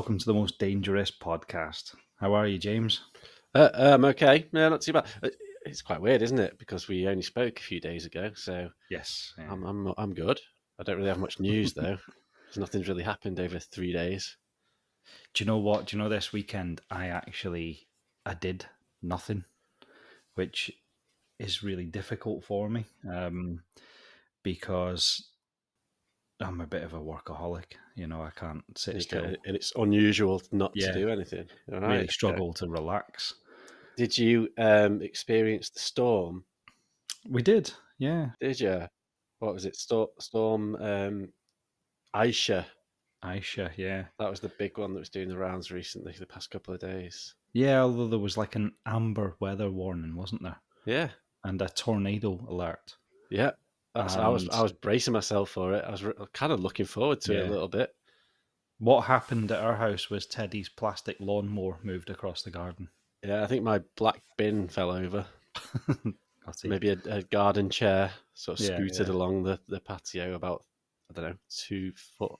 Welcome to the most dangerous podcast. How are you, James? Uh, um, okay, no, not too bad. Uh, It's quite weird, isn't it? Because we only spoke a few days ago, so Yes. yeah. I'm I'm I'm good. I don't really have much news though. nothing's really happened over three days. Do you know what? Do you know this weekend I actually I did nothing, which is really difficult for me um, because I'm a bit of a workaholic. You know, I can't sit And still. and it's unusual not Yeah. to do anything. All really right, struggle to relax. Did you um, experience the storm? We did, yeah. Did you? What was it? Storm, storm um, Isha. Isha, yeah. That was the big one that was doing the rounds recently, the past couple of days. Yeah, although there was like an amber weather warning, wasn't there? Yeah, And a tornado alert. yeah. That's, I was I was bracing myself for it. I was re- kind of looking forward to it a little bit. What happened at our house was Teddy's plastic lawnmower moved across the garden. Yeah, I think my black bin fell over. Maybe a, a garden chair sort of Yeah, scooted yeah. along the, the patio about I don't know two foot,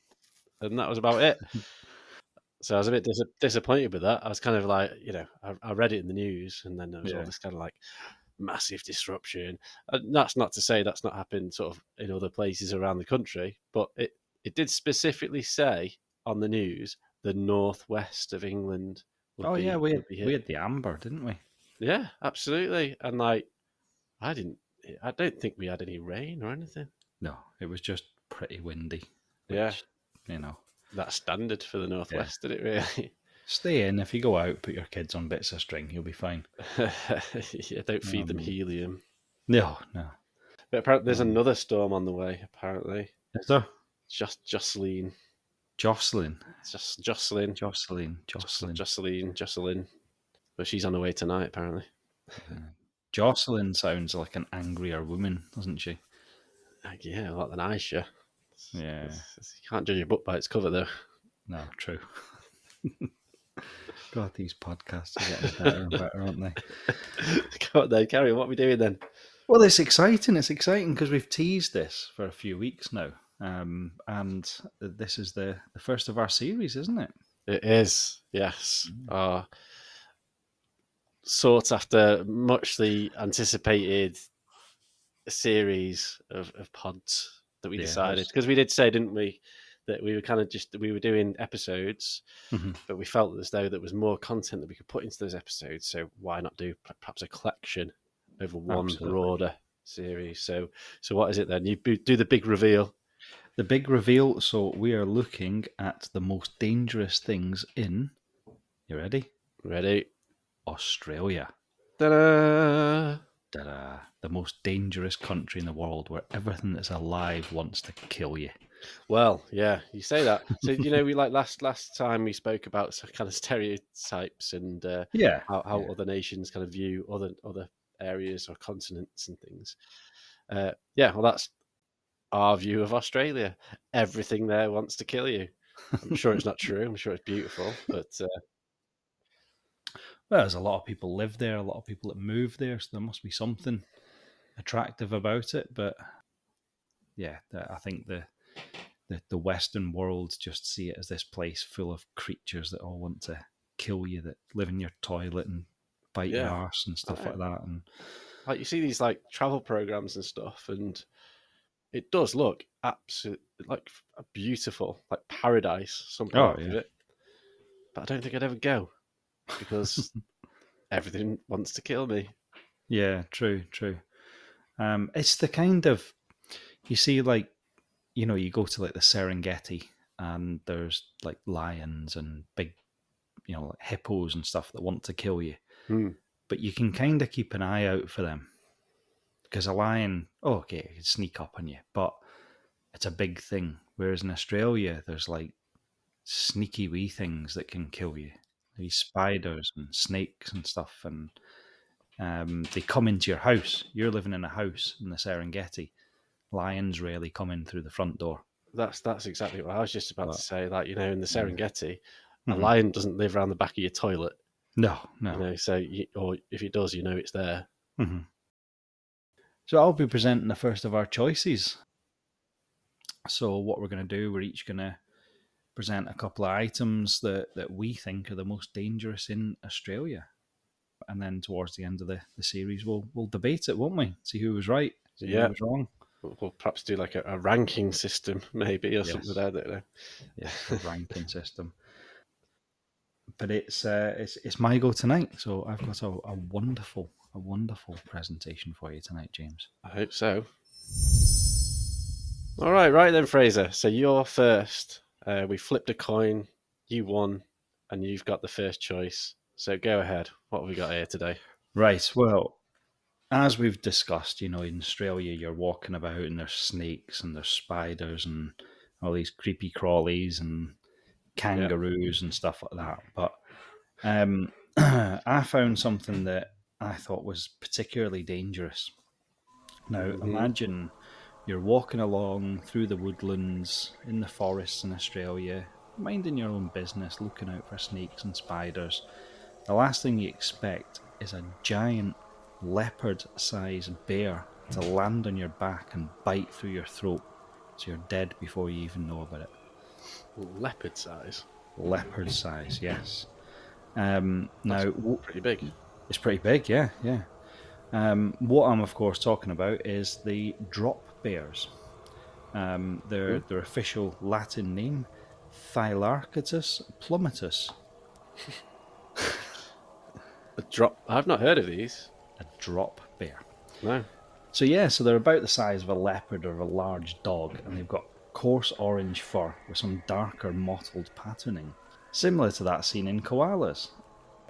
and that was about it. so I was a bit dis- disappointed with that. I was kind of like, you know, I, I read it in the news, and then there was Yeah. all this kind of like massive disruption. And that's not to say that's not happened sort of in other places around the country, but it it did specifically say on the news the northwest of England. would Oh be- yeah, we had, we had the amber, didn't we? Yeah, absolutely. And like, I didn't. I don't think we had any rain or anything. No, it was just pretty windy. Yeah. you know, That's standard for the northwest, did it really? stay in. If you go out, put your kids on bits of string, you'll be fine. yeah, don't feed them Um, helium. No, no. But apparently, there's another storm on the way. Apparently, Is there just Jocelyn, Jocelyn? just Jocelyn, Jocelyn, Jocelyn, Jocelyn, Jocelyn. But she's on her way tonight, apparently. Jocelyn sounds like an angrier woman, doesn't she? Like, yeah, a lot than Isha. Yeah. It's- it's- You can't judge a book by its cover, though. No, true. God, these podcasts are getting better and better, aren't they? Go on then, carry on. What are we doing then? Well, it's exciting. It's exciting because we've teased this for a few weeks now, um, and this is the, the first of our series, isn't it? It is, yes. Mm. Uh, sought after muchly anticipated series of, of pods that we Yeah, decided because we did say, didn't we, that we were kind of just we were doing episodes, Mhm. but we felt as though there was more content that we could put into those episodes. So why not do perhaps a collection over one Absolutely. broader series? So so what is it then? You do the big reveal. The big reveal. So we are looking at the most dangerous things in. You ready? Ready? Australia. Ta-da! Ta-da. The most dangerous country in the world, where everything that's alive wants to kill you. Well, yeah, you say that. So you know, we like last last time we spoke about kind of stereotypes and uh, Yeah. how, how Yeah. other nations kind of view other other areas or continents and things. Uh, yeah, well, that's our view of Australia. Everything there wants to kill you. I'm sure it's not true. I'm sure it's beautiful, but uh, Well, there's a lot of people live there, a lot of people that move there, so there must be something attractive about it. But yeah, I think the, the the Western world just see it as this place full of creatures that all want to kill you, that live in your toilet and bite your Yeah. arse and stuff like that. And like you see these like travel programs and stuff, and it does look absolutely like beautiful, like paradise. Some Oh, parts of yeah. it, but I don't think I'd ever go because everything wants to kill me. yeah, true, true. Um, it's the kind of you see, like you know, you go to like the Serengeti, and there's like lions and big, you know, like hippos and stuff that want to kill you. Hmm. But you can kind of keep an eye out for them because a lion, oh, okay, it can sneak up on you, but it's a big thing. Whereas in Australia, there's like sneaky wee things that can kill you. These spiders and snakes and stuff, and um, they come into your house. You're living in a house in the Serengeti. Lions rarely come in through the front door. That's that's exactly what I was just about But- to say. Like you know, in the. Serengeti, Mhm. a lion doesn't live around the back of your toilet. No, no. You know, so you, or if it does, you know it's there. Mhm. So I'll be presenting the first of our choices. So what we're going to do, we're each going to present a couple of items that, that we think are the most dangerous in Australia. And then towards the end of the, the series, we'll we'll debate it, won't we? See who was right, see Yeah. who was wrong. We'll, we'll perhaps do like a, a ranking system, maybe, or Yes. something. I don't know. yeah, ranking system. But it's uh, it's it's my go tonight, so I've got a, a wonderful a wonderful presentation for you tonight, James. I hope so. All right, right then, Fraser. So you're first. Uh, we flipped a coin. You won, and you've got the first choice. So go ahead. What have we got here today? Right. Well, as we've discussed, you know, in Australia, you're walking about and there's snakes and there's spiders and all these creepy crawlies and kangaroos and stuff like that. But um, I found something that I thought was particularly dangerous. Now, Mhm. imagine you're walking along through the woodlands in the forests in Australia, minding your own business, looking out for snakes and spiders. The last thing you expect is a giant leopard sized bear to land on your back and bite through your throat so you're dead before you even know about it. Leopard size. Leopard size, yes. Um, now, w- Pretty big. it's pretty big, yeah, yeah. Um, what I'm, of course, talking about is the drop bears. Um, their, their official Latin name, Thylarctos plumetus. A drop. I've not heard of these. Drop bear. No. So yeah, so they're about the size of a leopard or a large dog, and they've got coarse orange fur with some darker mottled patterning, similar to that seen in koalas.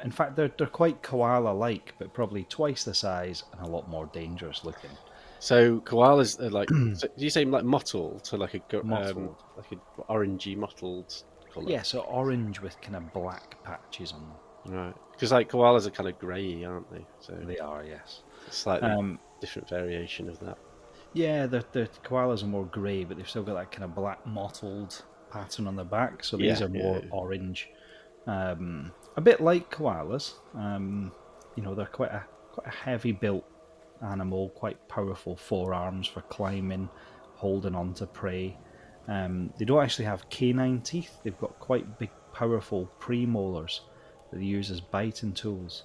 In fact, they're they're quite koala-like, but probably twice the size and a lot more dangerous looking. So koalas are like. so do you say like mottled? So like a um, like a orangey mottled colour. Yeah, so orange with kind of black patches on them. Right. Because like koalas are kind of greyy, aren't they? So They are, yes. it's slightly Um, different variation of that. yeah, the the koalas are more grey, but they've still got that kind of black mottled pattern on the back. So these Yeah, are more yeah. orange, um, a bit like koalas. Um, you know, they're quite a quite a heavy built animal, quite powerful forearms for climbing, holding on to prey. Um, they don't actually have canine teeth. They've got quite big, powerful premolars that they use as biting tools.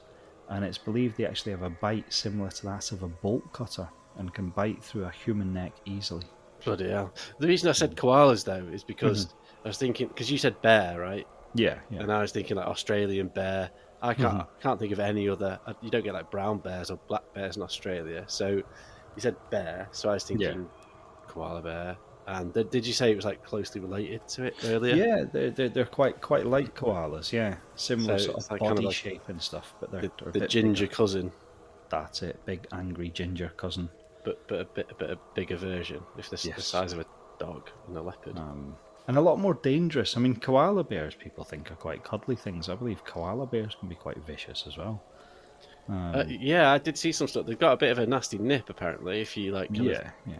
And it's believed they actually have a bite similar to that of a bolt cutter and can bite through a human neck easily. Bloody hell. The reason I said koalas though is because Mm-hmm. I was thinking because you said bear, right? Yeah, yeah. And I was thinking like Australian bear. I can't Mm-hmm. can't think of any other. uh, You don't get like brown bears or black bears in Australia. So you said bear, so I was thinking koala bear. And th- did you say it was like closely related to it earlier? Yeah, they're, they're, they're quite quite like koalas. Yeah, similar So sort of like body kind of like shape and stuff, but they're, The, they're a the ginger bigger. cousin, That's it, big angry ginger cousin. but but a bit a bit a bigger version. If the, the size of a dog and a leopard. Um, and a lot more dangerous. I mean, koala bears people think are quite cuddly things. I believe koala bears can be quite vicious as well. Um, Uh, yeah, I did see some stuff. They've got a bit of a nasty nip apparently. If you like, kind of yeah, yeah.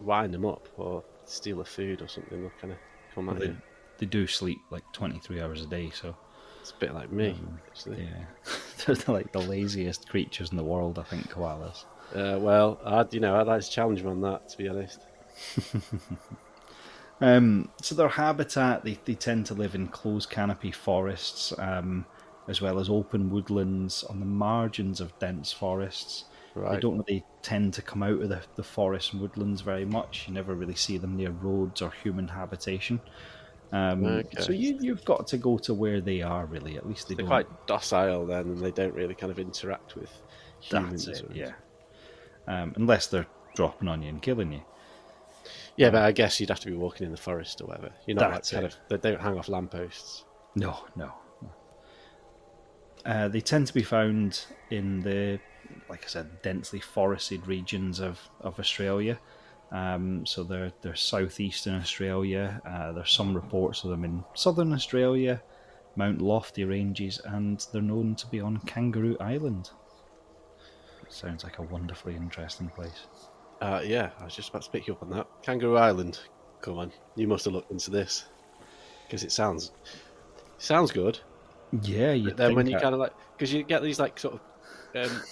wind them up or steal a food or something, they'll kind of come at They, you. they do sleep like 23 hours a day, so It's a bit like me. Um, actually. yeah. They're like the laziest creatures in the world, I think, koalas. Uh, well, I'd you know I'd like to challenge them on that. To be honest, Um, so their habitat, they, they tend to live in closed canopy forests, um, as well as open woodlands on the margins of dense forests. They right? don't really tend to come out of the, the forests and woodlands very much. You never really see them near roads or human habitation. Um, Okay. So you, you've got to go to where they are, really. At least they They're don't. quite docile then, and they don't really kind of interact with humans. That's it, yeah. Um, unless they're dropping on you and killing you. yeah, but I guess you'd have to be walking in the forest or whatever. You're not That's like kind it. of they don't hang off lampposts. No, no. no. Uh, they tend to be found in the, like I said, densely forested regions of, of Australia. Um, so they're they're southeastern Australia. Uh, there's some reports of them in southern Australia, Mount Lofty ranges, and they're known to be on Kangaroo Island. Sounds like a wonderfully interesting place. Uh, yeah, I was just about to pick you up on that. Kangaroo Island. Come on, you must have looked into this because it sounds sounds good. Yeah, you But then when you kind of like, because you get these like sort of um,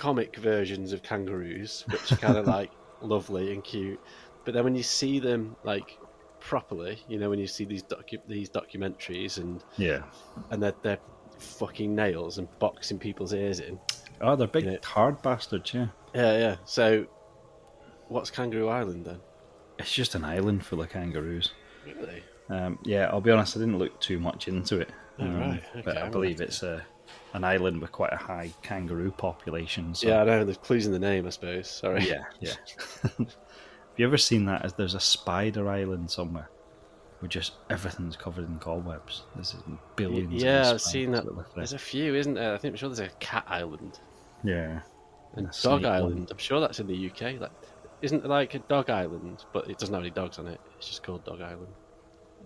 comic versions of kangaroos, which are kind of like lovely and cute. But then when you see them like properly. You know, when you see these docu- these documentaries and Yeah. and they're, they're fucking nails and boxing people's ears in. Oh, they're big, Yeah. hard bastards. Yeah. Yeah, yeah. So, what's Kangaroo Island then? It's just an island full of kangaroos. Really? Um, yeah, I'll be honest, I didn't look too much into it. Oh, um, right, But I I'm believe it's a, an island with quite a high kangaroo population. So Yeah, I know. There's clues in the name, I suppose. Sorry. yeah, yeah. Have you ever seen that? As there's a spider island somewhere, where just everything's covered in cobwebs. There's billions. of Yeah, I've seen that. There's a few, isn't there? I think I'm sure there's a cat island Yeah, and a dog snake one. island. I'm sure that's in the UK. Like, isn't there like a dog island, but it doesn't have any dogs on it. It's just called Dog Island.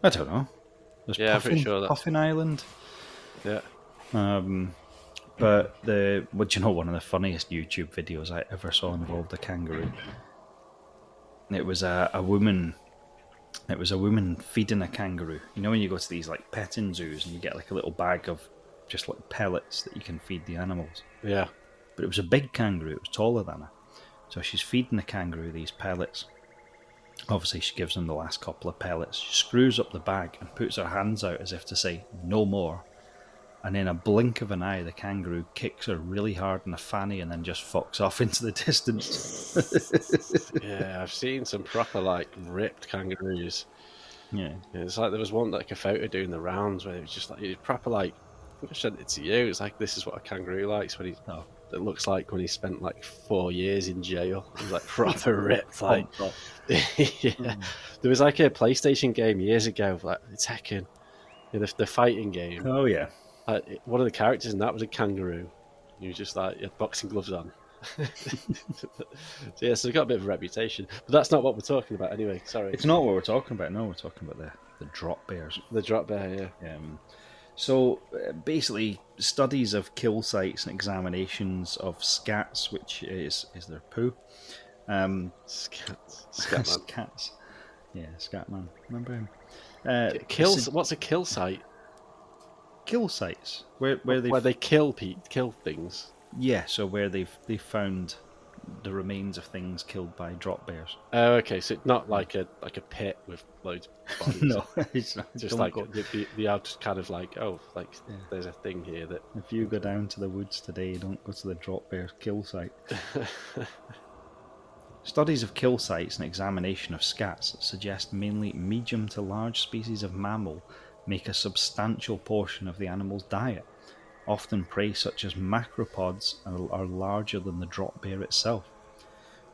I don't know. There's Yeah, I'm pretty sure that's- Puffin Island. Yeah. Um, but the what do you know? One of the funniest YouTube videos I ever saw involved a kangaroo. It was a, a woman. It was a woman feeding a kangaroo. You know when you go to these like petting zoos and you get like a little bag of just like pellets that you can feed the animals. Yeah. But it was a big kangaroo. It was taller than her. So she's feeding the kangaroo these pellets. Obviously, she gives him the last couple of pellets. She screws up the bag and puts her hands out as if to say, no more. And in a blink of an eye, the kangaroo kicks her really hard in the fanny and then just fucks off into the distance. Yeah, I've seen some proper like ripped kangaroos. yeah. Yeah, it's like there was one like a photo doing the rounds where it was just like it was proper like I think I sent it to you. It's like this is what a kangaroo likes when he Oh. it looks like when he spent like four years in jail. He's like proper ripped. Oh, like yeah. Hmm. There was like a PlayStation game years ago, like Tekken, yeah, the, the fighting game. Oh, yeah. Uh, one of the characters in that was a kangaroo. He was just like he had boxing gloves on. so yeah, so he got a bit of a reputation, but that's not what we're talking about anyway. Sorry, It's not what we're talking about. No, we're talking about the, the drop bears. the drop bear. Yeah, Um, so uh, basically, studies of kill sites and examinations of scats, which is is their poo. Um, scat, scatman. Scats. Yeah, Scatman. Remember him? Uh, Kill. What's a kill site? Kill sites where where they Where they kill pe- kill things. yeah, so where they've they found the remains of things killed by drop bears. Oh, okay. So it's not like a like a pit with loads of bodies. no, it's not, just don't like go- the, the, the odd kind of like oh, like Yeah. there's a thing here that if you go down to the woods today, don't go to the drop bear kill site. Studies of kill sites and examination of scats suggest mainly medium to large species of mammal make a substantial portion of the animal's diet. Often prey such as macropods are, are larger than the drop bear itself.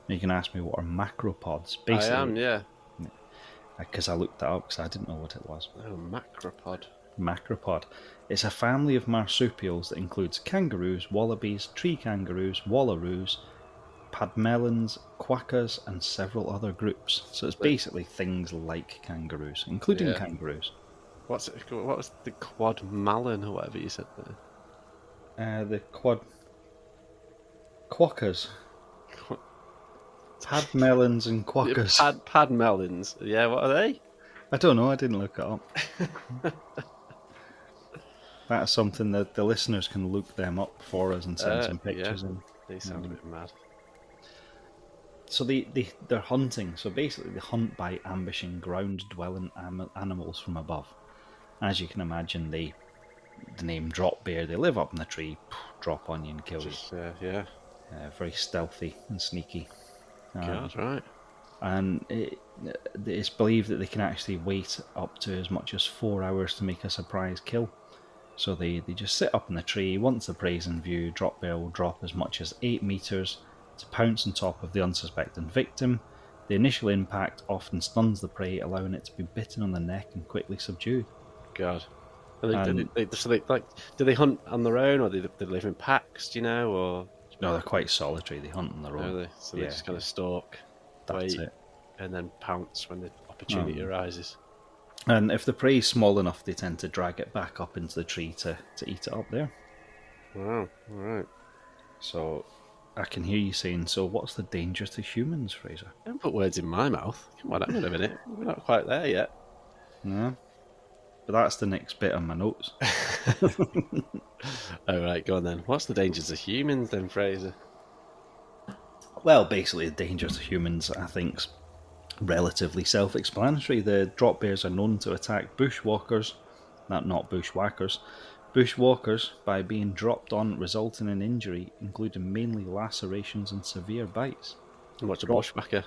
Now you can ask me what are macropods? I am. Yeah. because I looked that up because I didn't know what it was. Oh, macropod. Macropod. It's a family of marsupials that includes kangaroos, wallabies, tree kangaroos, wallaroos, pademelons, quackers, and several other groups. So it's basically things like kangaroos, including Yeah. kangaroos. What's it? What was the quad malin or whatever you said there? Uh, the quad quackers, Qu- pademelons, and quackers. Pad pad melons. Yeah, what are they? I don't know. I didn't look it up. That's something that the listeners can look them up for us and send Uh, some pictures yeah. in. They sound a Mm. bit mad. So they, they they're hunting. So basically, they hunt by ambushing ground-dwelling am- animals from above. As you can imagine, they the name drop bear. They live up in the tree, drop on you and kill you. Just uh, yeah. Uh, very stealthy and sneaky. Um, God, right. and it, it's believed that they can actually wait up to as much as four hours to make a surprise kill. So they, they just sit up in the tree. Once the prey's in view, drop bear will drop as much as eight meters to pounce on top of the unsuspecting victim. The initial impact often stuns the prey, allowing it to be bitten on the neck and quickly subdued. God. And they, And- do they, they, so they like do they hunt on their own or do they, do they live in packs? Do you know, or No, they're quite solitary. They hunt on their own. they? So they just kind of stalk, That's wait, it. and then pounce when the opportunity Um, arises. And if the prey's small enough, they tend to drag it back up into the tree to, to eat it up there. Wow. All right. So I can hear you saying, so what's the danger to humans, Fraser? Don't put words in my mouth. Come on, hang on a minute. We're not quite there yet. No. But that's the next bit on my notes. All right, go on then. What's the dangers of humans then, Fraser? Well, basically, the danger to humans, I think, relatively self-explanatory. The drop bears are known to attack bushwalkers, not not bushwhackers, bushwalkers by being dropped on, resulting in injury, including mainly lacerations and severe bites. And what's a bushwhacker?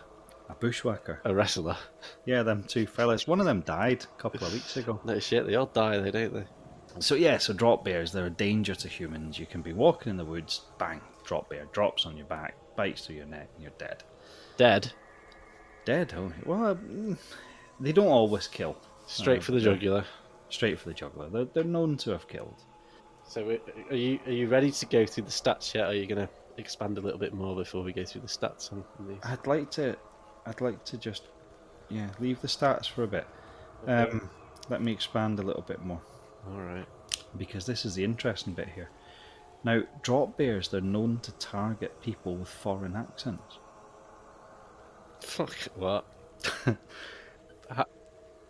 A bushwhacker. A wrestler. Yeah, them two fellas. One of them died a couple of weeks ago. No shit, they all die, they don't they? So yeah, so drop bears, they're a danger to humans. You can be walking in the woods, bang, drop bear drops on your back, bites through your neck, and you're dead. Dead. Dead? Oh, well, mm, they don't always kill. Straight Oh, for the jugular. Straight for the jugular. They're, they're known to have killed. So are you are you ready to go through the stats yet? Or are you going to expand a little bit more before we go through the stats on these? I'd like to, I'd like to just, yeah, leave the stats for a bit. Okay. Um, let me expand a little bit more All right. because this is the interesting bit here. Now, drop bears, they're known to target people with foreign accents. Fuck what?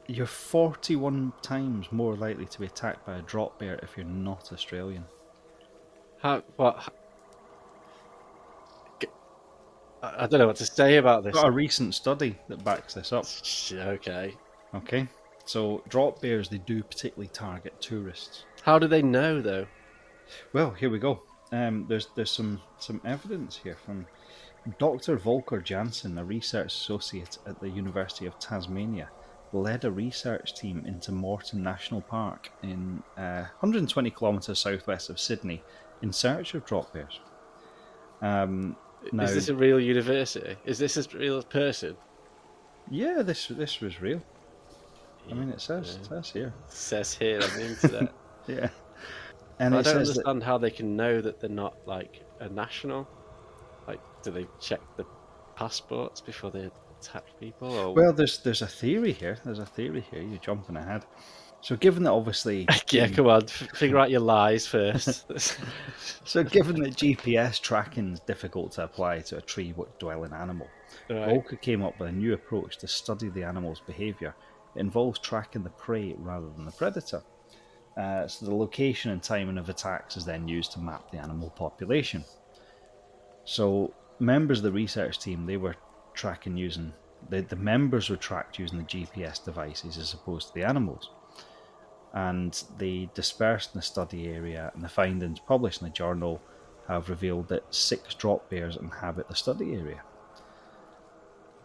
You're 41 times more likely to be attacked by a drop bear if you're not Australian. How what? I don't know what to say about this. Got a recent study that backs this up. Okay. Okay, so drop bears they do particularly target tourists. How do they know though? Well, here we go. Um, there's there's some some evidence here from Dr. Volker Janssen, a research associate at the University of Tasmania, led a research team into Morton National Park in uh, 120 kilometres southwest of Sydney in search of drop bears. Um, now, Is this a real university? Is this a real person? yeah, this this was real. I mean, it says Yeah. it says here. says here on the internet. Yeah, and I don't says that, understand how they can know that they're not like a national. Like, do they check the passports before they attack people? Or Well, there's there's a theory here. There's a theory here. You're jumping ahead. So, given that obviously, yeah, come on, figure out your lies first. so given that GPS tracking is difficult to apply to a tree-dwelling animal, right. Volker came up with a new approach to study the animal's behaviour. It involves tracking the prey rather than the predator. Uh, so the location and timing of attacks is then used to map the animal population. So members of the research team they were tracking using the, the members were tracked using the GPS devices as opposed to the animals. And they dispersed in the study area and the findings published in the journal have revealed that six drop bears inhabit the study area.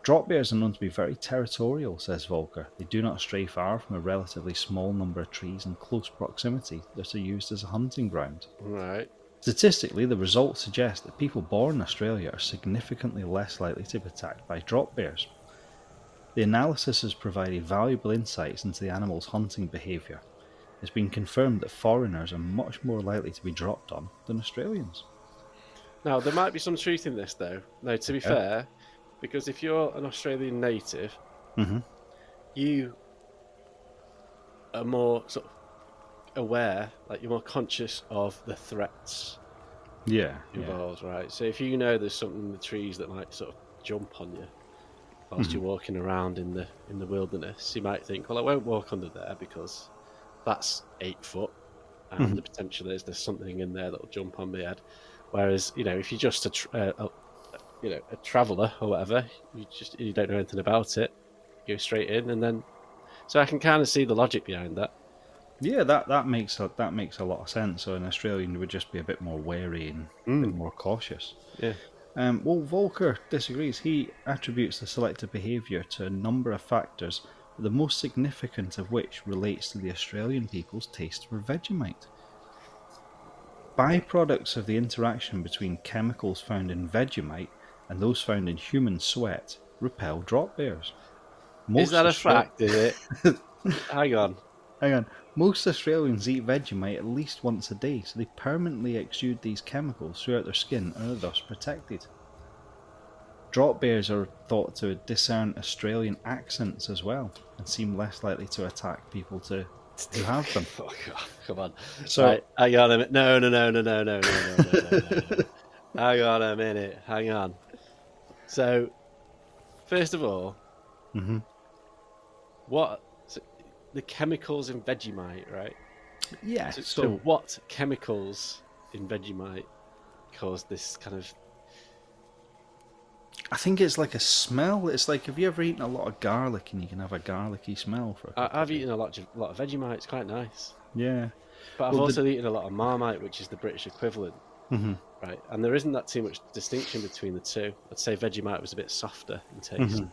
Drop bears are known to be very territorial, says Volker. They do not stray far from a relatively small number of trees in close proximity that are used as a hunting ground. Right. Statistically, the results suggest that people born in Australia are significantly less likely to be attacked by drop bears. The analysis has provided valuable insights into the animal's hunting behaviour. It's been confirmed that foreigners are much more likely to be dropped on than Australians. Now there might be some truth in this, though. No, to be Okay. fair, because if you're an Australian native, Mhm. you are more sort of aware, like you're more conscious of the threats Yeah, yeah. involved, right? So if you know there's something in the trees that might sort of jump on you whilst you're walking around in the in the wilderness, you might think, well, I won't walk under there because that's eight foot, and Mhm. the potential is there's something in there that'll jump on my head. Whereas, you know, if you're just a, tr- uh, a you know a traveller or whatever, you just you don't know anything about it, go straight in, and then so I can kind of see the logic behind that. Yeah, that, that makes a, that makes a lot of sense. So an Australian would just be a bit more wary and a bit more cautious. Yeah. Um, well, Volker disagrees. He attributes the selective behaviour to a number of factors, the most significant of which relates to the Australian people's taste for Vegemite. Byproducts of the interaction between chemicals found in Vegemite and those found in human sweat repel drop bears. is that a fact? Is it? Hang on. Hang on. Most Australians eat Vegemite at least once a day, so they permanently exude these chemicals throughout their skin and are thus protected. Drop bears are thought to discern Australian accents as well and seem less likely to attack people to, who have them. Fuck off. Come on. So- right, hang on a minute. No, no, no, no, no, no, no, no, no, no, no, no. hang on a minute. Hang on. So, first of all, Mhm. what so the chemicals in Vegemite, right? Yeah, So, so, so what chemicals in Vegemite cause this kind of I think it's like a smell. It's like have you ever eaten a lot of garlic and you can have a garlicky smell for? A I, I've eaten a lot of lot of Vegemite. It's quite nice. yeah. But I've Well, the- also eaten a lot of Marmite, which is the British equivalent, hmm right? And there isn't that too much distinction between the two. I'd say Vegemite was a bit softer in taste. Mhm.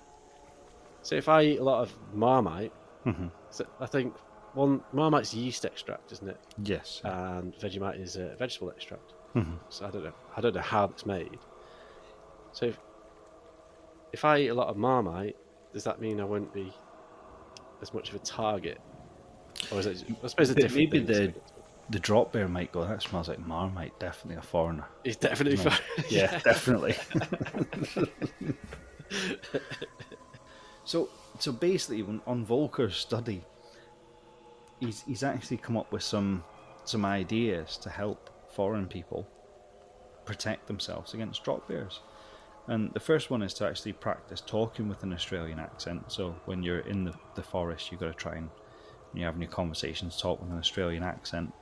So if I eat a lot of Marmite, hmm so I think one Marmite's yeast extract, isn't it? Yes. And Vegemite is a vegetable extract. Mhm. So I don't know. I don't know how it's made. So if, if I eat a lot of Marmite, does that mean I won't be as much of a target? Or is it? I suppose it's Maybe different. things, the- The drop bear might go. That smells like Marmite. Definitely a foreigner. It's definitely No. fine. Yeah, definitely. so, so basically, when, on Volker's study, he's he's actually come up with some some ideas to help foreign people protect themselves against drop bears. And the first one is to actually practice talking with an Australian accent. So when you're in the, the forest, you've got to try and when you're having your conversations, talk with an Australian accent.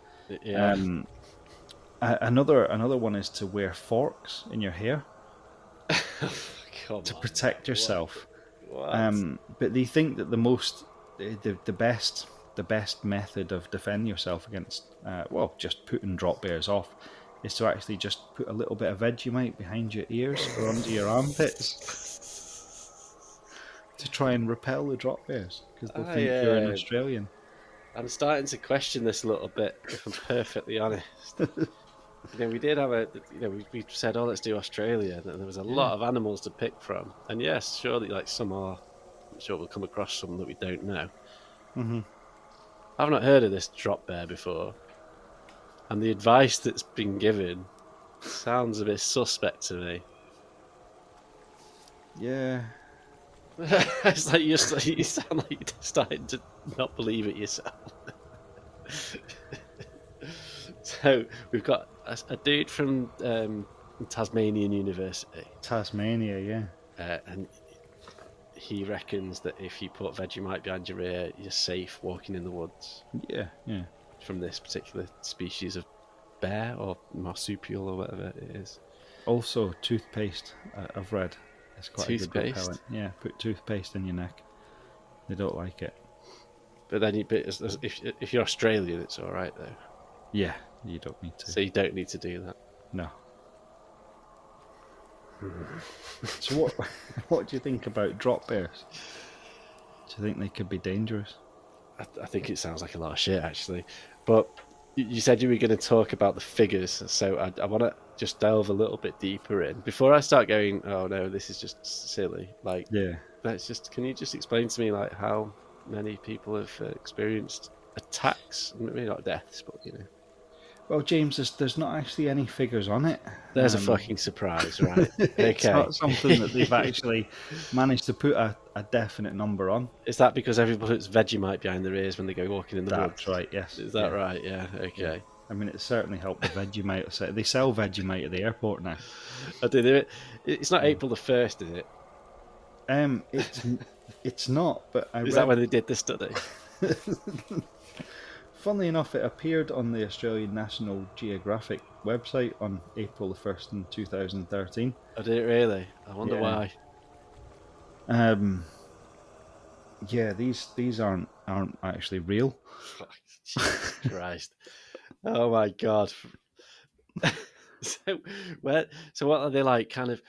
yeah. Um, another another one is to wear forks in your hair to on. protect yourself. What? Um, but they think that the most, the, the, the best, the best method of defending yourself against, uh, well, just putting drop bears off, is to actually just put a little bit of Vegemite behind your ears or under your armpits to try and repel the drop bears because they Ah, think you're an. Australian. I'm starting to question this a little bit, if I'm perfectly honest. you know, we did have a, you know, we, we said, oh, let's do Australia, and there was a lot of animals to pick from. And yes, surely, like some are, I'm sure we'll come across some that we don't know. hmm I've not heard of this drop bear before, and the advice that's been given sounds a bit suspect to me. Yeah, it's like you're, you sound like you're starting to not believe it yourself. so we've got a, a dude from um, Tasmanian University, Tasmania. Yeah. uh, and he reckons that if you put Vegemite behind your ear, you're safe walking in the woods Yeah, yeah. From this particular species of bear or marsupial or whatever it is. Also, toothpaste. Uh, I've read. It's quite a good repellent. Yeah, put toothpaste in your neck. They don't like it. But then, you, but if if you're Australian, it's all right though. Yeah, you don't need to. So you don't need to do that. No. so what? What do you think about drop bears? Do you think they could be dangerous? I, I think it sounds like a lot of shit, actually. But you said you were going to talk about the figures, so I, I want to just delve a little bit deeper in before I start going. Oh no, this is just silly. Like, Yeah. let's just. Can you just explain to me like how many people have uh, experienced attacks? Maybe not deaths, but you know, Well, James, there's, there's not actually any figures on it. there's Um, a fucking surprise, right? It's okay. not something that they've actually managed to put a, a definite number on. Is that because everybody puts Vegemite behind their ears when they go walking in the That's woods? right. Yes. Is that Yeah. right? Yeah. Okay. I mean, it certainly helped the Vegemite. They sell Vegemite at the airport now. I did it. It's not April the first, is it? Um, it's it's not, but I Is read, that when they did the study? Funnily enough, it appeared on the Australian National Geographic website on April the first in 2013. I did it really. I wonder Yeah. why. Um, yeah, these these aren't aren't actually real. Christ. Oh my god. so where so what are they like kind of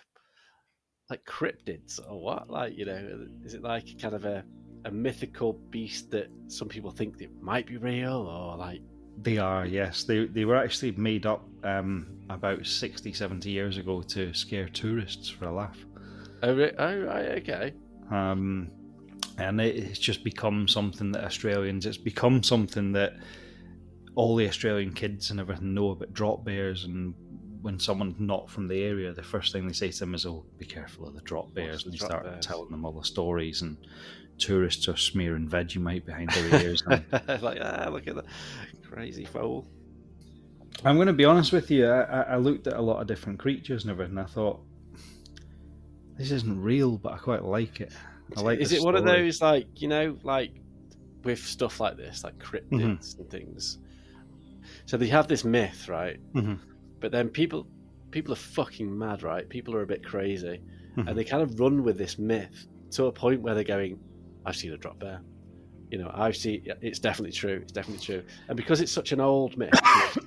like cryptids or what? Like, you know, is it like kind of a a mythical beast that some people think that might be real or like They are, yes. They they were actually made up um, about 60, 70 years ago to scare tourists for a laugh. oh, re- oh right, okay. um, and it, it's just become something that Australians. It's become something that all the Australian kids and everything know about drop bears. And when someone's not from the area, the first thing they say to them is, "Oh, be careful of the drop bears." and you start bears? telling them all the stories. And tourists are smearing Vegemite behind their ears. and like ah, look at that crazy fool. I'm going to be honest with you. I, I looked at a lot of different creatures and everything. I thought this isn't real, but I quite like it. I like. Is it one of those like you know like with stuff like this like cryptids Mm-hmm. and things? So they have this myth, right? Mhm. But then people people are fucking mad, right? People are a bit crazy, and they kind of run with this myth to a point where they're going, "I've seen a drop bear." You know, I've seen. It's definitely true. It's definitely true. And because it's such an old myth,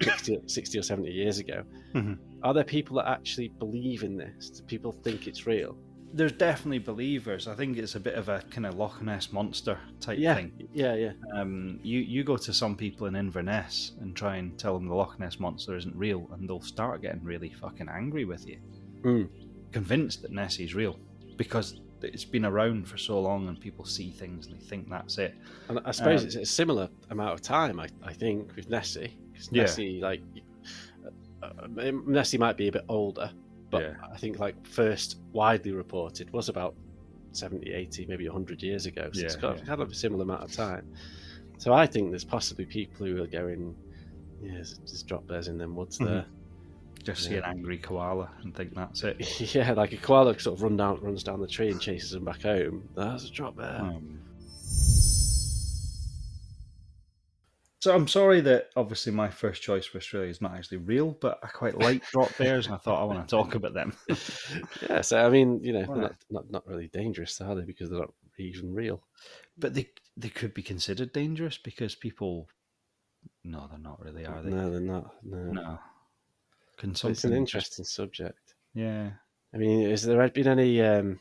you know, 60, 60 or seventy years ago, Mhm. are there people that actually believe in this? Do people think it's real? There's definitely believers. I think it's a bit of a kind of Loch Ness monster type Yeah, thing. yeah, yeah. Um, you you go to some people in Inverness and try and tell them the Loch Ness monster isn't real, and they'll start getting really fucking angry with you, Mm. convinced that Nessie's real because it's been around for so long and people see things and they think that's it. And I suppose Um, it's a similar amount of time, I, I think, with Nessie. 'Cause Yeah. Nessie, like, uh, uh, Nessie might be a bit older, but Yeah. I think, like, first widely reported was about 70, 80, maybe 100 years ago. So it's Yeah, got yeah. kind of a similar amount of time. So I think there's possibly people who are going, yeah, there's, there's drop bears in them woods Mhm. there. Just see Yeah. an angry koala and think that's it. yeah, like a koala sort of run down, runs down the tree and chases them back home. That's a drop bear. Um, so I'm sorry that obviously my first choice for Australia is not actually real, but I quite like drop bears and I thought I want to talk about them. yeah, so I mean, you know, Right. not, not not really dangerous, are they? Because they're not even real. But they they could be considered dangerous because people. No, they're not really, are they? No, they're not. No, No. Can So it's an interesting subject. yeah. I mean, has there been any um,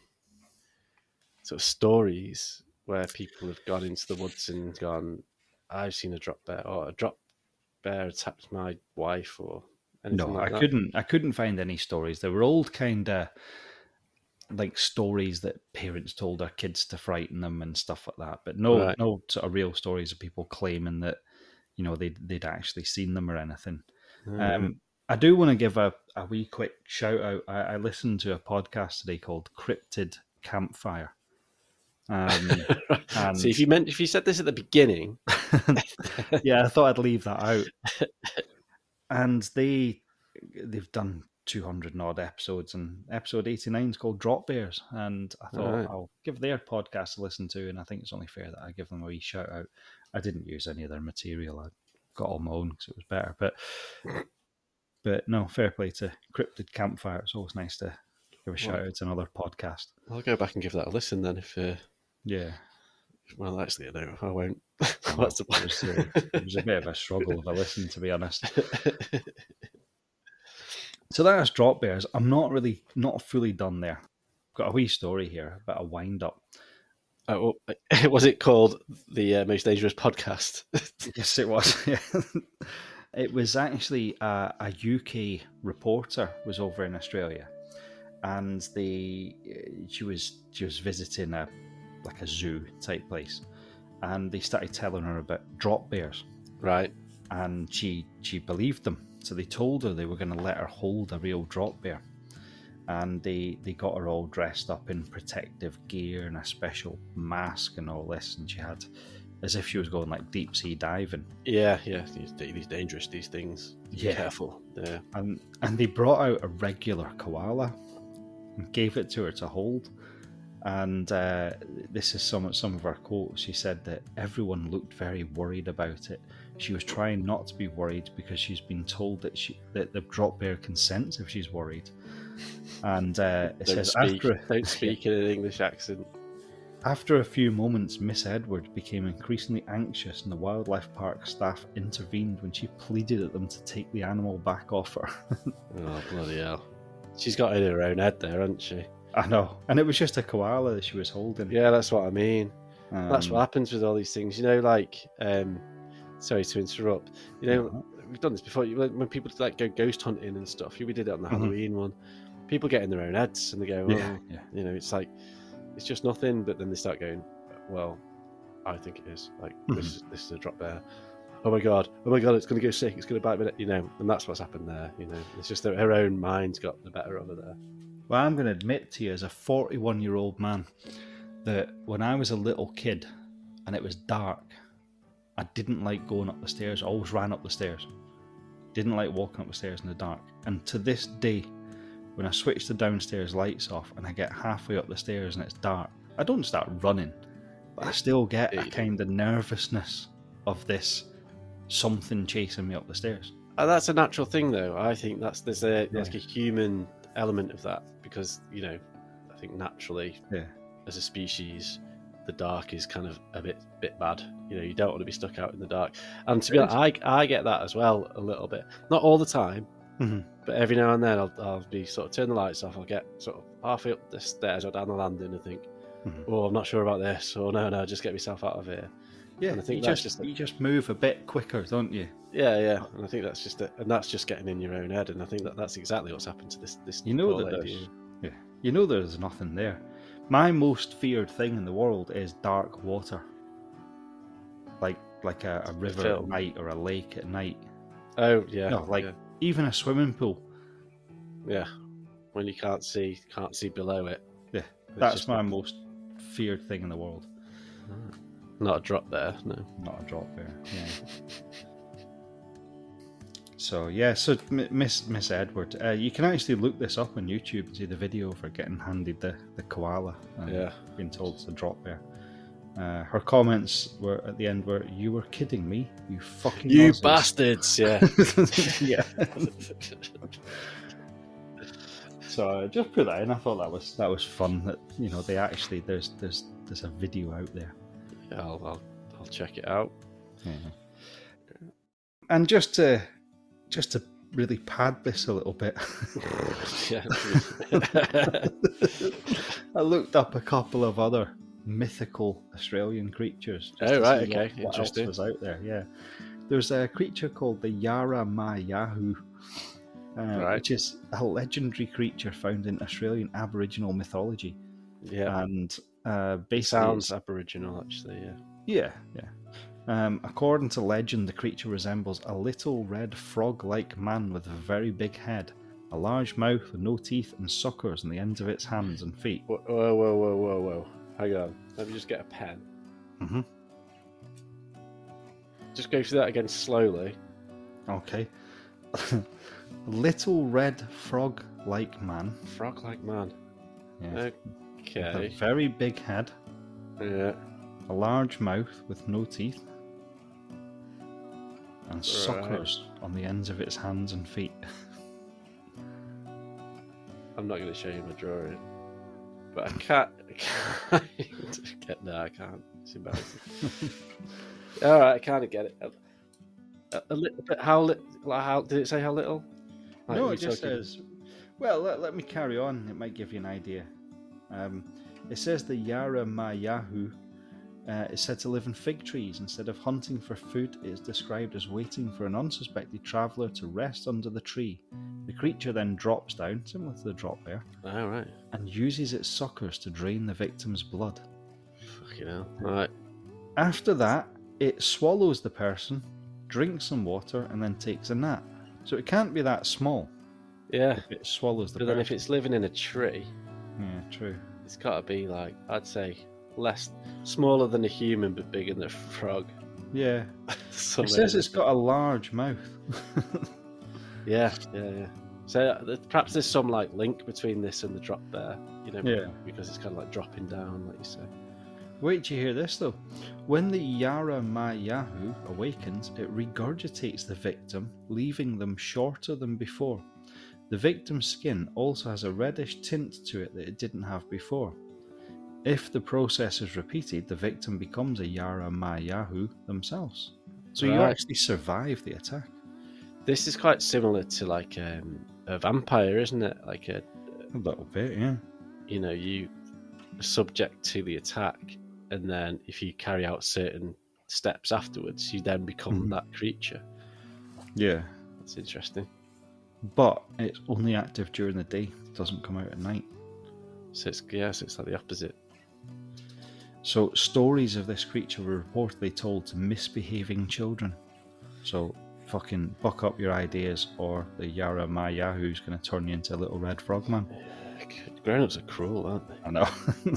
sort of stories where people have gone into the woods and gone, "I've seen a drop bear," or a drop bear attacked my wife, or anything No, like I that? couldn't. I couldn't find any stories. They were old kind of like stories that parents told their kids to frighten them and stuff like that. But no, Right. no sort of real stories of people claiming that you know they'd they'd actually seen them or anything. Mm. Um, I do want to give a, a wee quick shout out. I, I listened to a podcast today called Cryptid Campfire. Um, and- See, if you meant if you said this at the beginning, yeah, I thought I'd leave that out. And they they've done two hundred and odd episodes, and episode eighty nine is called Drop Bears. And I thought Right. I'll give their podcast a listen to, and I think it's only fair that I give them a wee shout out. I didn't use any of their material; I got all my own because it was better. But but no, fair play to Cryptid Campfire. It's always nice to give a shout out to another podcast. I'll go back and give that a listen then. If uh, Yeah. well, actually, I don't. I won't. Well, What's the it, was, uh, it was a bit of a struggle a listen, to be honest. So that's drop bears. I'm not really not fully done there. Got a wee story here, about a wind up. oh, well, was it called the uh, most dangerous podcast? Yes, it was. It was actually uh, a UK reporter was over in Australia, and the she was she was visiting a like a zoo type place, and they started telling her about drop bears. right. and she she believed them. So they told her they were going to let her hold a real drop bear, and they they got her all dressed up in protective gear and a special mask and all this, and she had as if she was going like deep sea diving. Yeah, yeah. These, these dangerous. These things. Be Yeah. Careful. Yeah. and and they brought out a regular koala and gave it to her to hold. And uh, this is some some of her quotes. She said that everyone looked very worried about it. She was trying not to be worried because she's been told that she that the drop bear consents if she's worried. And uh, it Don't says speak. after Don't speak in an English accent. after a few moments, Miss Edward became increasingly anxious, and the wildlife park staff intervened when she pleaded at them to take the animal back off her. Oh bloody hell! She's got it in her own head there, hasn't she? I know, and it was just a koala that she was holding. Yeah, that's what I mean. That's Um, what happens with all these things. You know, like, um, sorry to interrupt. You know, we've done this before. When people like go ghost hunting and stuff, we did it on the Mhm. Halloween one. People get in their own heads and they go, well, Yeah, yeah. you know, it's like it's just nothing. But then they start going, well, I think it is. Like Mm-hmm. this, is, this is a drop bear. Oh my god! Oh my god! It's going to go sick. It's going to bite me. You know, and that's what's happened there. You know, it's just that her own mind's got the better of her there. Well, I'm going to admit to you, as a 41 year old man, that when I was a little kid and it was dark, I didn't like going up the stairs. I always ran up the stairs. Didn't like walking up the stairs in the dark. And to this day, when I switch the downstairs lights off and I get halfway up the stairs and it's dark, I don't start running, but I still get a kind of nervousness of this something chasing me up the stairs. Uh, that's a natural thing, though. I think that's there's a like a human element of that because you know I think naturally, Yeah. as a species, the dark is kind of a bit bit bad. You know, you don't want to be stuck out in the dark. And to be honest, I I get that as well a little bit. Not all the time, Mhm. but every now and then I'll, I'll be sort of turn the lights off. I'll get sort of halfway up the stairs or down the landing and think, Mhm. oh, I'm not sure about this. Or no, no, just get myself out of here. Yeah, And I think you just, just a- you just move a bit quicker, don't you? Yeah, yeah. And I think that's just a, and that's just getting in your own head. And I think that that's exactly what's happened to this this You know that there's, yeah, you know there's nothing there. My most feared thing in the world is dark water, like like a, a river at night or a lake at night, Oh yeah, No, like- yeah. even a swimming pool. yeah. When you can't see can't see below it. Yeah, That's my most feared thing in the world. Not a drop there. No. Not a drop there. Yeah. So yeah, so Miss Miss Edward, uh, you can actually look this up on YouTube and see the video for getting handed the, the koala. and Yeah. being told to drop there. Uh, her comments were at the end were, "You were kidding me, you fucking You nonsense." bastards! Yeah. yeah. so I just put that in. I thought that was that was fun. That you know they actually there's there's there's a video out there. Yeah, I'll, I'll I'll check it out. And just to just to really pad this a little bit. I looked up a couple of other mythical Australian creatures. just Oh, right, see what- okay, what else was out there? Yeah, there's a creature called the Yara Mayahu, uh, Right. which is a legendary creature found in Australian Aboriginal mythology, yeah. and uh, basically, Sounds Aboriginal, actually. Yeah. yeah, yeah. Um, according to legend, the creature resembles a little red frog-like man with a very big head, a large mouth with no teeth, and suckers on the ends of its hands and feet. Whoa, whoa, whoa, whoa, whoa, whoa! Hang on. Let me just get a pen. hmm Just go through that again slowly. Okay. little red frog-like man. Frog-like man. Yeah. With a very big head, Yeah. a large mouth with no teeth, and suckers on the ends of its hands and feet. I'm not going to show you my drawing, but I can't. I can't get no, I can't. It's embarrassing. All right, I kind of get it. A, a little bit. How? Like how did it say? How little? Like, no, it just talking- says. Well, let, let me carry on. It might give you an idea. Um, it says the Yara Mayahu uh, is said to live in fig trees. Instead of hunting for food, it is described as waiting for an unsuspected traveller to rest under the tree. The creature then drops down, similar to the drop bear, All right. and uses its suckers to drain the victim's blood. Fucking hell. All right. After that, it swallows the person, drinks some water, and then takes a nap. So it can't be that small Yeah. if it swallows the But then if it's living in a tree, Yeah, true. it's got to be like I'd say less, smaller than a human, but bigger than a frog. Yeah. It says it's got a large mouth. Yeah, yeah, yeah. So uh, perhaps there's some like link between this and the drop bear, you know, Yeah. because it's kind of like dropping down, like you say. Wait till you hear this though. When the Yara Mayahu awakens, it regurgitates the victim, leaving them shorter than before. The victim's skin also has a reddish tint to it that it didn't have before. If the process is repeated, the victim becomes a Yara Mayahu themselves. So you actually survive the attack. This is quite similar to like um, a vampire, isn't it? Like a, A little bit, yeah. you know, you subject to the attack, and then if you carry out certain steps afterwards, you then become Mhm. that creature. Yeah. That's interesting. But it's only active during the day, it doesn't come out at night. So it's yeah, so it's like the opposite. So stories of this creature were reportedly told to misbehaving children. So fucking buck up your ideas, or the Yara Mayahu's going to turn you into a little red frogman. Grown-ups are cruel, aren't they? I know.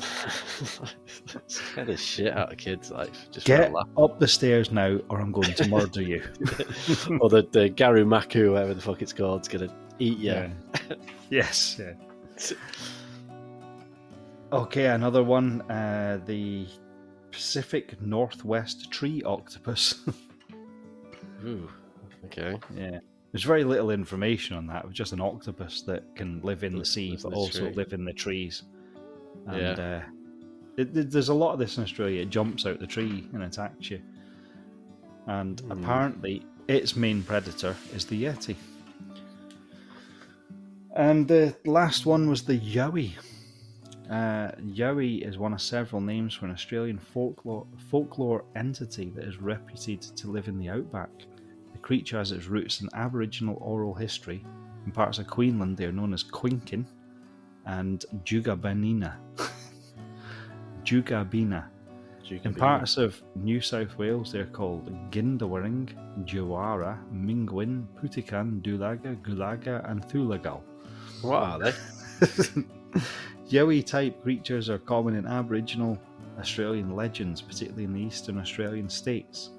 Scare the shit out of kids' life. Just Get for a laugh. up the stairs now, or I'm going to murder you. or the, the Garumaku, whatever the fuck it's called, is gonna eat you. yes. Yeah. Okay, another one. Uh, the Pacific Northwest tree octopus. Ooh, okay. Yeah. There's very little information on that. It was just an octopus that can live in the sea lives but the also tree. live in the trees. And Yeah. uh, it, it- there's a lot of this in Australia. It jumps out the tree and attacks you. And Hmm. apparently, its main predator is the Yeti. And the last one was the Yowie. Uh, Yowie is one of several names for an Australian folklore, folklore entity that is reputed to live in the outback. The creature has its roots in Aboriginal oral history. In parts of Queensland, they are known as Quinkin and Jugabanina. Jugabina. In parts of New South Wales, they're called Gindawaring, Jawara, Mingwin, Putikan, Dulaga, Gulaga, and Thulagal. What are they? Yowie type creatures are common in Aboriginal Australian legends, particularly in the eastern Australian states.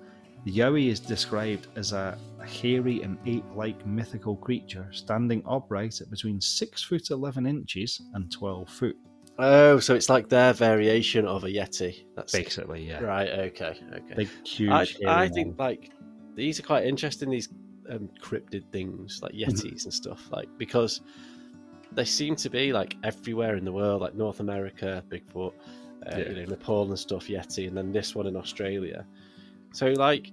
The Yowie is described as a hairy and ape like mythical creature standing upright at between 6 foot 11 inches and 12 foot. Oh, so it's like their variation of a yeti. That's Basically, yeah. right. Okay, okay. Big, huge. I, I think like these are quite interesting. These um, cryptid things like yetis and stuff, like because they seem to be like everywhere in the world, like North America, Bigfoot, uh, Yeah. you know, Nepal and stuff, Yeti, and then this one in Australia. So like,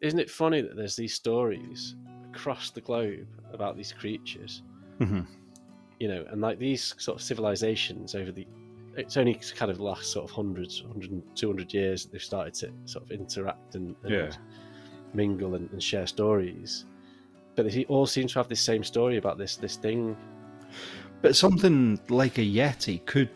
isn't it funny that there's these stories across the globe about these creatures? Mhm. you know, and like these sort of civilizations over the, it's only kind of the last sort of hundreds, 100, 200 years that they've started to sort of interact and, and Yeah. mingle and, and share stories. But they all seem to have this same story about this this thing. But something like a Yeti could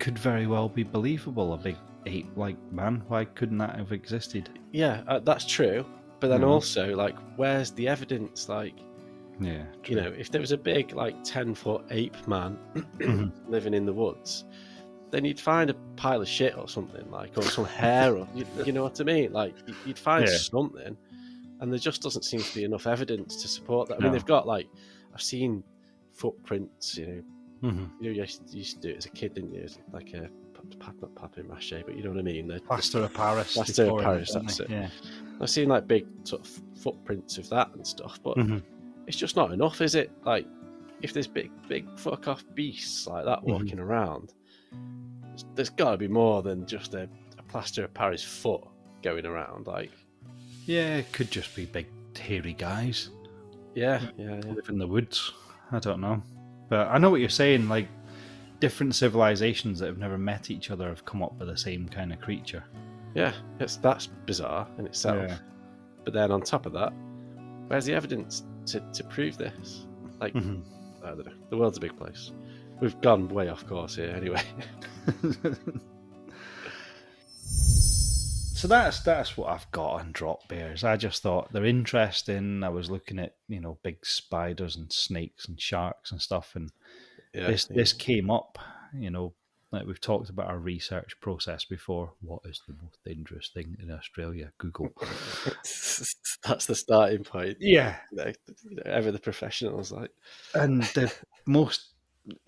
could very well be believable. A big ape like man. Why couldn't that have existed? Yeah, uh, that's true. But then Mhm. also, like, where's the evidence? Like, Yeah. you know, if there was a big, like, 10 foot ape man Mhm. living in the woods, then you'd find a pile of shit or something, like, or some hair, or you, you know what I mean? Like, you- you'd find Yeah. something, and there just doesn't seem to be enough evidence to support that. I mean, they've got, like, I've seen footprints, you know, Mhm. you, know, you used you used to do it as a kid, didn't you? Like a, not papier mache, but you know what I mean? The- Plaster of Paris. Plaster of Paris, that's it. Yeah. I've seen, like, big sort of footprints of that and stuff, but Mhm. it's just not enough, is it? Like, if there's big, big fuck off beasts like that Mhm. walking around, there's- there's got to be more than just a, a plaster of Paris foot going around. Like, Yeah, it could just be big hairy guys yeah, yeah, yeah. live in the woods. I don't know, but I know what you're saying. Like different civilizations that have never met each other have come up with the same kind of creature. yeah it's, that's bizarre in itself. Yeah. But then on top of that, where's the evidence to, to prove this? Like, Mhm. I don't know. The world's a big place. We've gone way off course here, anyway. so that's that's what I've got on drop bears. I just thought they're interesting. I was looking at you know big spiders and snakes and sharks and stuff, and Yeah, this yeah. this came up. You know, like we've talked about our research process before. What is the most dangerous thing in Australia? Google. that's the starting point. yeah, You know, you know, ever the professionals, like, and the most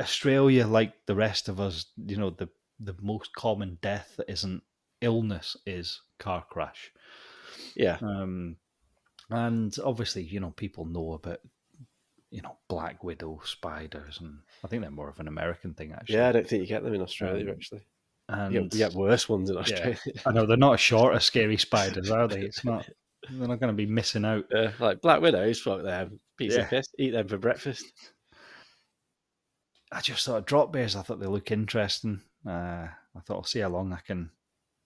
Australia, like the rest of us, you know, the the most common death that isn't illness is car crash. yeah, Um, and obviously, you know, people know about, you know, black widow spiders, and I think they're more of an American thing, actually. yeah. I don't think you get them in Australia Um, actually. and You get, you get worse ones in Australia. I know they're not short as scary spiders, are they? It's not. They're not going to be missing out. Yeah, like black widows, fuck them. Piece Yeah. of piss. Eat them for breakfast. I just thought drop bears. I thought they look interesting. Uh, I thought I'll see how long I can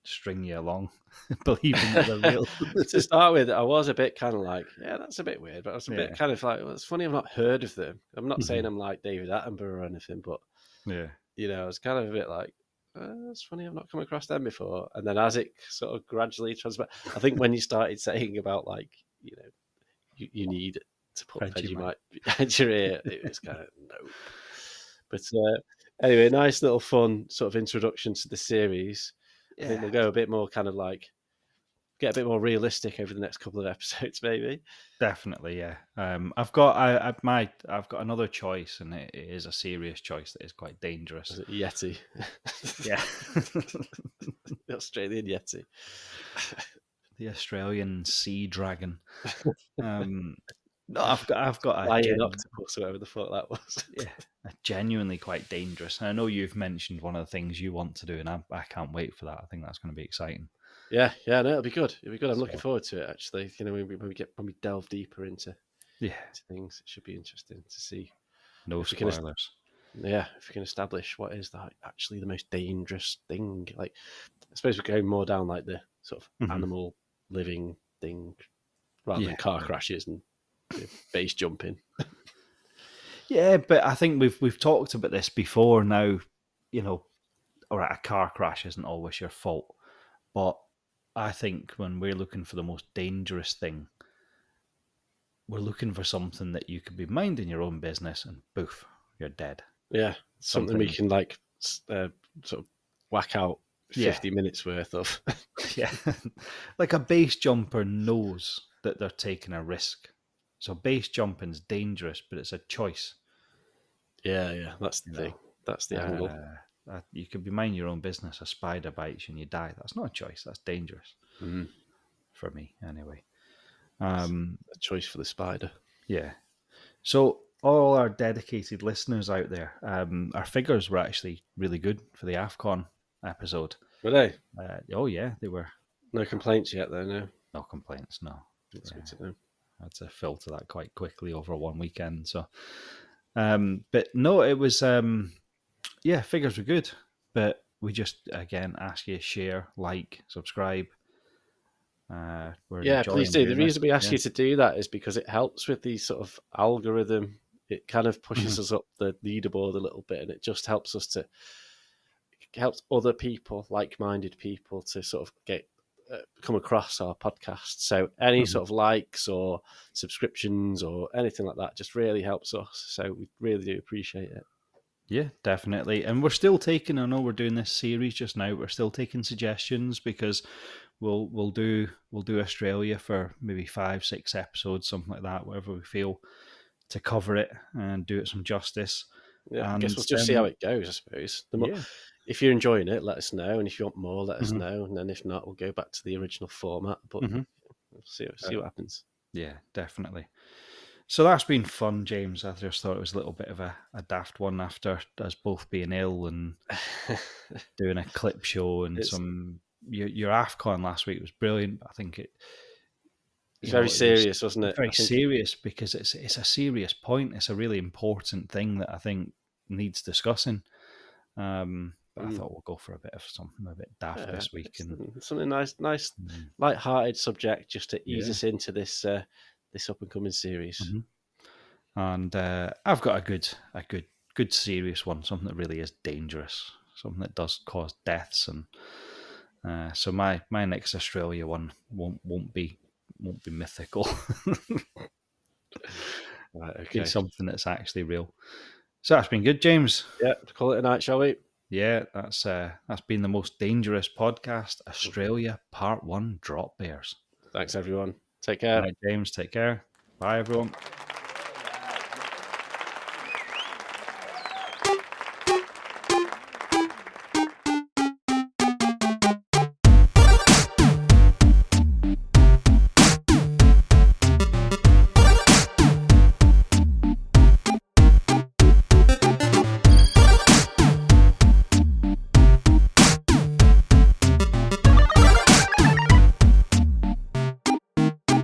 string you along, believing that they're real. to start with, I was a bit kind of like, yeah, that's a bit weird, but I was a Yeah. bit kind of like, well, it's funny I've not heard of them. I'm not saying I'm like David Attenborough or anything, but yeah, you know, I was kind of a bit like, uh, it's funny I've not come across them before. And then as it sort of gradually transferred, I think when you started saying about like, you know, you, you need to put Vegemite. Behind your ear, it was kind of no. But uh, anyway, nice little fun sort of introduction to the series. I think we'll go a bit more kind of like get a bit more realistic over the next couple of episodes, maybe. definitely. Yeah, um, I've got I, I might I've got another choice, and it, it is a serious choice that is quite dangerous. It Yeti? Yeah, the Australian Yeti. the Australian sea dragon. Um, No, I've got, I've got a, gen- octopus, whatever the fuck that was. yeah, genuinely quite dangerous. And I know you've mentioned one of the things you want to do, and I, I can't wait for that. I think that's going to be exciting. Yeah, yeah, no, it'll be good. It'll be good. I'm looking forward to it. Actually, you know, when we, when we get when we delve deeper into, Yeah, into things, it should be interesting to see. no If can- spoilers. Yeah, if we can establish what is that actually the most dangerous thing. Like, I suppose we're going more down like the sort of Mhm. animal living thing, rather Yeah. than car crashes and base jumping. Yeah, but I think we've we've talked about this before. Now, you know, all right, a car crash isn't always your fault, but I think when we're looking for the most dangerous thing, we're looking for something that you could be minding your own business and boof, you're dead. Yeah, something, we can like uh, sort of whack out Yeah. fifty minutes worth of. Yeah, like a base jumper knows that they're taking a risk. So base jumping's dangerous, but it's a choice. yeah, yeah, that's the You thing. know, That's the angle. Uh, you could be minding your own business. A spider bites you and you die. That's not a choice. That's dangerous Mhm. for me, anyway. Um, A choice for the spider. yeah. So all our dedicated listeners out there, um, our figures were actually really good for the Afcon episode. Were they? Uh, oh yeah, they were. No complaints yet, though. No, No complaints. No, that's Yeah. good to know. I had to filter that quite quickly over one weekend. So, um, but no, it was um, yeah, figures were good, but we just again ask you to share, like, subscribe. Uh, we're Yeah, please do. The reason we ask Yeah. you to do that is because it helps with the sort of algorithm. It kind of pushes Mm-hmm. us up the leaderboard a little bit, and it just helps us to helps other people, like-minded people, to sort of get come across our podcast. So any Mhm. sort of likes or subscriptions or anything like that just really helps us. So we really do appreciate it. Yeah, definitely. And we're still taking. I know we're doing this series just now. We're still taking suggestions because we'll we'll do we'll do Australia for maybe five, six episodes, something like that, whatever we feel to cover it and do it some justice. Yeah, I guess we'll just see how um, it goes. I suppose. The more, Yeah. If you're enjoying it, let us know, and if you want more, let us Mhm. know, and then if not, we'll go back to the original format. But Mhm. we'll see see what happens. Yeah, definitely. So that's been fun, James. I just thought it was a little bit of a, a daft one after us both being ill and doing a clip show and It's- some. Your, your AFCON last week was brilliant. I think it. It's very know, it was serious, wasn't it? Very serious because it's it's a serious point. It's a really important thing that I think needs discussing. Um, but I Mm. thought we'll go for a bit of something a bit daft Yeah, this week. And something nice, nice, Mm. light-hearted subject just to ease Yeah. us into this uh, this up and coming series. Mhm. and uh, I've got a good, a good, good serious one. Something that really is dangerous. Something that does cause deaths, and uh, so my my next Australia one won't won't be won't be mythical. Right, okay. something that's actually real. So that's been good, James. Yeah, call it a night, shall we? Yeah, that's uh, that's been the most dangerous podcast, Australia Part One. Drop bears. Thanks, everyone. Take care. right, James. Take care. Bye, everyone.